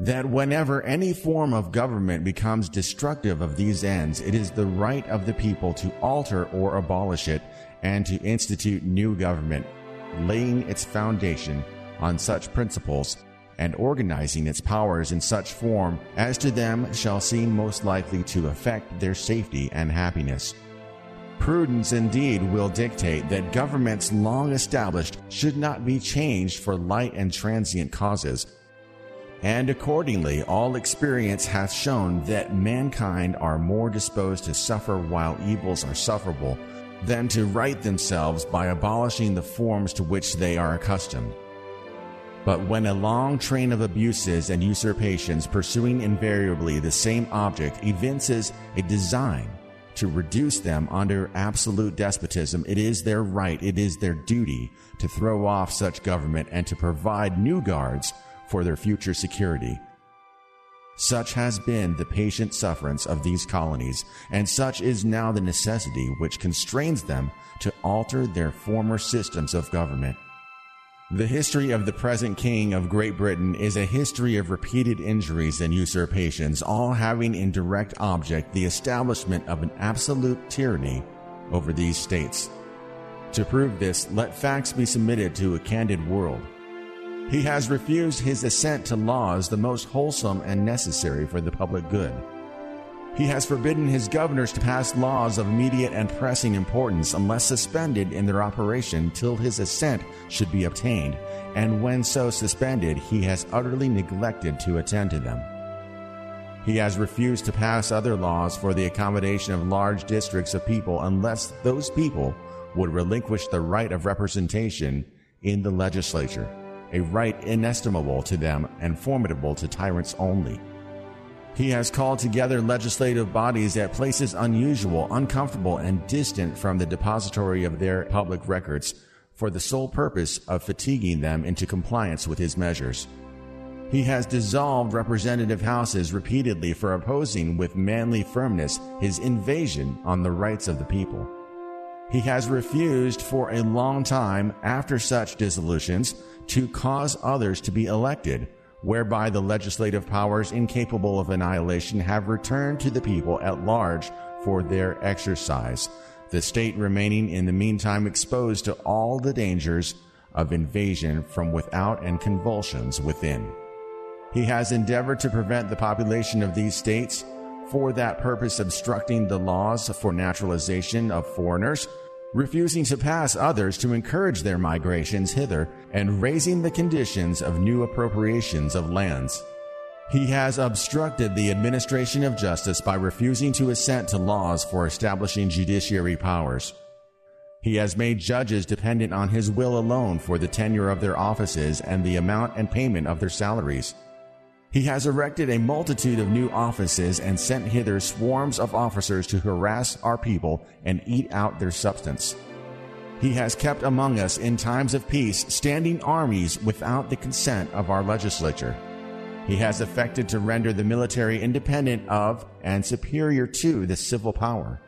that whenever any form of government becomes destructive of these ends, it is the right of the people to alter or abolish it and to institute new government, laying its foundation on such principles and organizing its powers in such form as to them shall seem most likely to affect their safety and happiness. Prudence indeed will dictate that governments long established should not be changed for light and transient causes. And accordingly, all experience hath shown that mankind are more disposed to suffer while evils are sufferable than to right themselves by abolishing the forms to which they are accustomed. But when a long train of abuses and usurpations pursuing invariably the same object evinces a design to reduce them under absolute despotism, it is their right, it is their duty to throw off such government and to provide new guards for their future security such has been the patient sufferance of these colonies, and such is now the necessity which constrains them to alter their former systems of government. The history of the present King of Great Britain is a history of repeated injuries and usurpations, all having in direct object the establishment of an absolute tyranny over these states. To prove this, let facts be submitted to a candid world. He has refused his assent to laws the most wholesome and necessary for the public good. He has forbidden his governors to pass laws of immediate and pressing importance unless suspended in their operation till his assent should be obtained, and when so suspended, he has utterly neglected to attend to them. He has refused to pass other laws for the accommodation of large districts of people unless those people would relinquish the right of representation in the legislature a right inestimable to them and formidable to tyrants only. He has called together legislative bodies at places unusual, uncomfortable, and distant from the depository of their public records for the sole purpose of fatiguing them into compliance with his measures. He has dissolved representative houses repeatedly for opposing with manly firmness his invasion on the rights of the people. He has refused for a long time after such dissolutions to cause others to be elected, whereby the legislative powers incapable of annihilation have returned to the people at large for their exercise, the state remaining in the meantime exposed to all the dangers of invasion from without and convulsions within. He has endeavored to prevent the population of these states, for that purpose obstructing the laws for naturalization of foreigners refusing to pass others to encourage their migrations hither, and raising the conditions of new appropriations of lands. He has obstructed the administration of justice by refusing to assent to laws for establishing judiciary powers. He has made judges dependent on his will alone for the tenure of their offices and the amount and payment of their salaries. He has erected a multitude of new offices and sent hither swarms of officers to harass our people and eat out their substance. He has kept among us in times of peace standing armies without the consent of our legislature. He has affected to render the military independent of and superior to the civil power.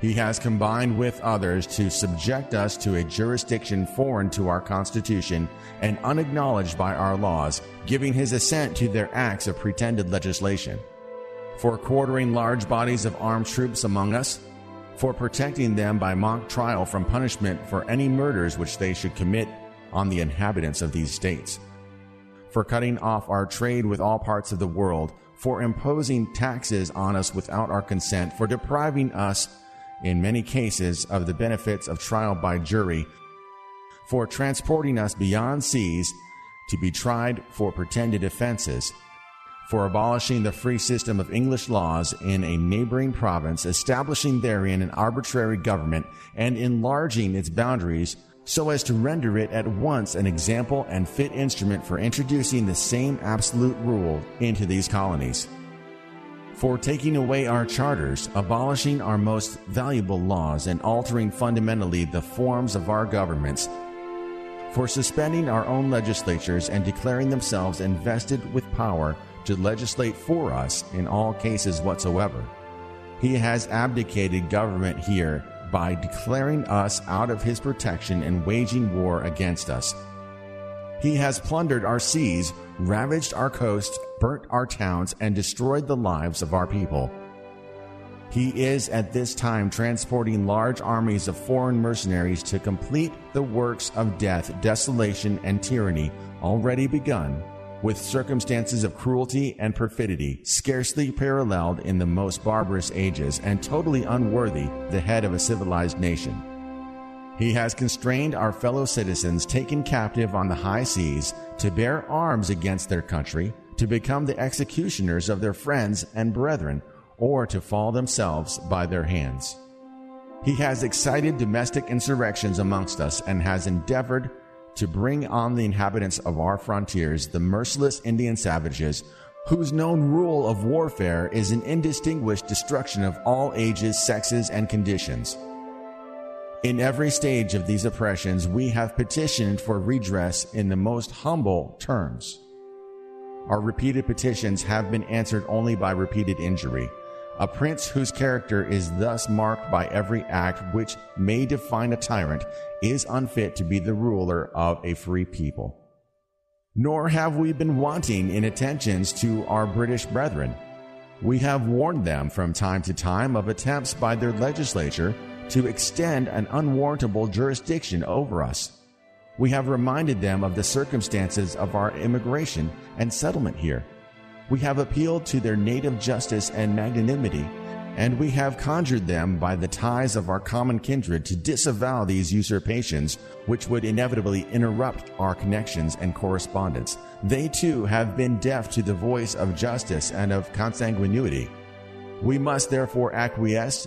He has combined with others to subject us to a jurisdiction foreign to our Constitution and unacknowledged by our laws, giving his assent to their acts of pretended legislation. For quartering large bodies of armed troops among us, for protecting them by mock trial from punishment for any murders which they should commit on the inhabitants of these states, for cutting off our trade with all parts of the world, for imposing taxes on us without our consent, for depriving us in many cases of the benefits of trial by jury, for transporting us beyond seas to be tried for pretended offenses, for abolishing the free system of English laws in a neighboring province, establishing therein an arbitrary government, and enlarging its boundaries so as to render it at once an example and fit instrument for introducing the same absolute rule into these colonies. For taking away our charters, abolishing our most valuable laws, and altering fundamentally the forms of our governments, for suspending our own legislatures and declaring themselves invested with power to legislate for us in all cases whatsoever. He has abdicated government here by declaring us out of his protection and waging war against us. He has plundered our seas, ravaged our coasts, burnt our towns, and destroyed the lives of our people. He is at this time transporting large armies of foreign mercenaries to complete the works of death, desolation, and tyranny already begun with circumstances of cruelty and perfidy scarcely paralleled in the most barbarous ages and totally unworthy the head of a civilized nation. He has constrained our fellow citizens taken captive on the high seas to bear arms against their country, to become the executioners of their friends and brethren, or to fall themselves by their hands. He has excited domestic insurrections amongst us and has endeavored to bring on the inhabitants of our frontiers the merciless Indian savages, whose known rule of warfare is an indistinguished destruction of all ages, sexes, and conditions. In every stage of these oppressions, we have petitioned for redress in the most humble terms. Our repeated petitions have been answered only by repeated injury. A prince whose character is thus marked by every act which may define a tyrant is unfit to be the ruler of a free people. Nor have we been wanting in attentions to our British brethren. We have warned them from time to time of attempts by their legislature to extend an unwarrantable jurisdiction over us. We have reminded them of the circumstances of our immigration and settlement here we have appealed to their native justice and magnanimity, and we have conjured them by the ties of our common kindred to disavow these usurpations, which would inevitably interrupt our connections and correspondence. They too have been deaf to the voice of justice and of consanguinity. We must therefore acquiesce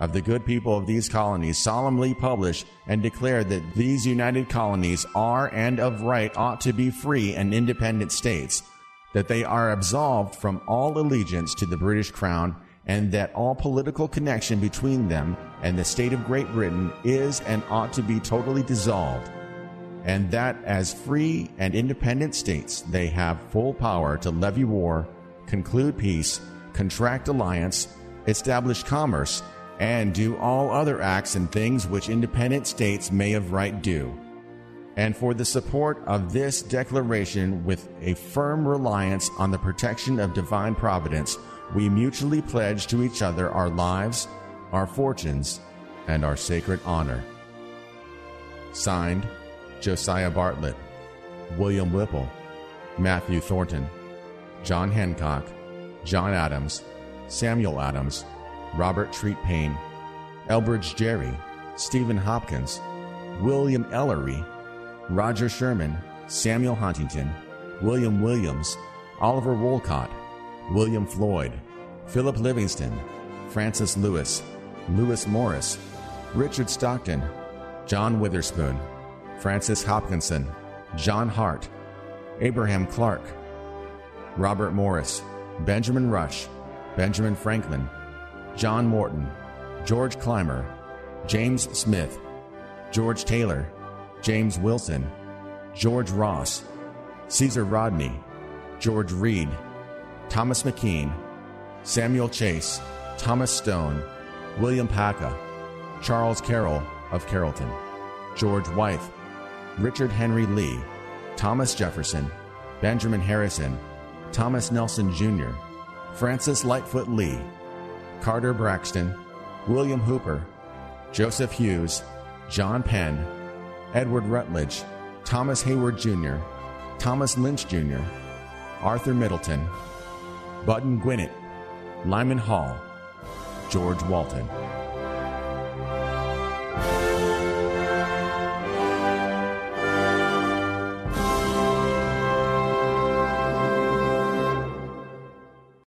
of the good people of these colonies solemnly publish and declare that these united colonies are and of right ought to be free and independent states, that they are absolved from all allegiance to the British Crown and that all political connection between them and the state of Great Britain is and ought to be totally dissolved, and that as free and independent states they have full power to levy war, conclude peace, contract alliance, establish commerce, and do all other acts and things which independent states may of right do. And for the support of this declaration with a firm reliance on the protection of divine providence, we mutually pledge to each other our lives, our fortunes, and our sacred honor. Signed, Josiah Bartlett, William Whipple, Matthew Thornton, John Hancock, John Adams, Samuel Adams, Robert Treat Paine, Elbridge Gerry, Stephen Hopkins, William Ellery, Roger Sherman, Samuel Huntington, William Williams, Oliver Wolcott, William Floyd, Philip Livingston, Francis Lewis, Lewis Morris, Richard Stockton, John Witherspoon, Francis Hopkinson, John Hart, Abraham Clark, Robert Morris, Benjamin Rush, Benjamin Franklin, John Morton, George Clymer, James Smith, George Taylor, James Wilson, George Ross, Caesar Rodney, George Read, Thomas McKean, Samuel Chase, Thomas Stone, William Paca, Charles Carroll of Carrollton, George Wythe, Richard Henry Lee, Thomas Jefferson, Benjamin Harrison, Thomas Nelson Jr., Francis Lightfoot Lee, Carter Braxton, William Hooper, Joseph Hewes, John Penn, Edward Rutledge, Thomas Heyward Jr., Thomas Lynch Jr., Arthur Middleton, Button Gwinnett, Lyman Hall, George Walton.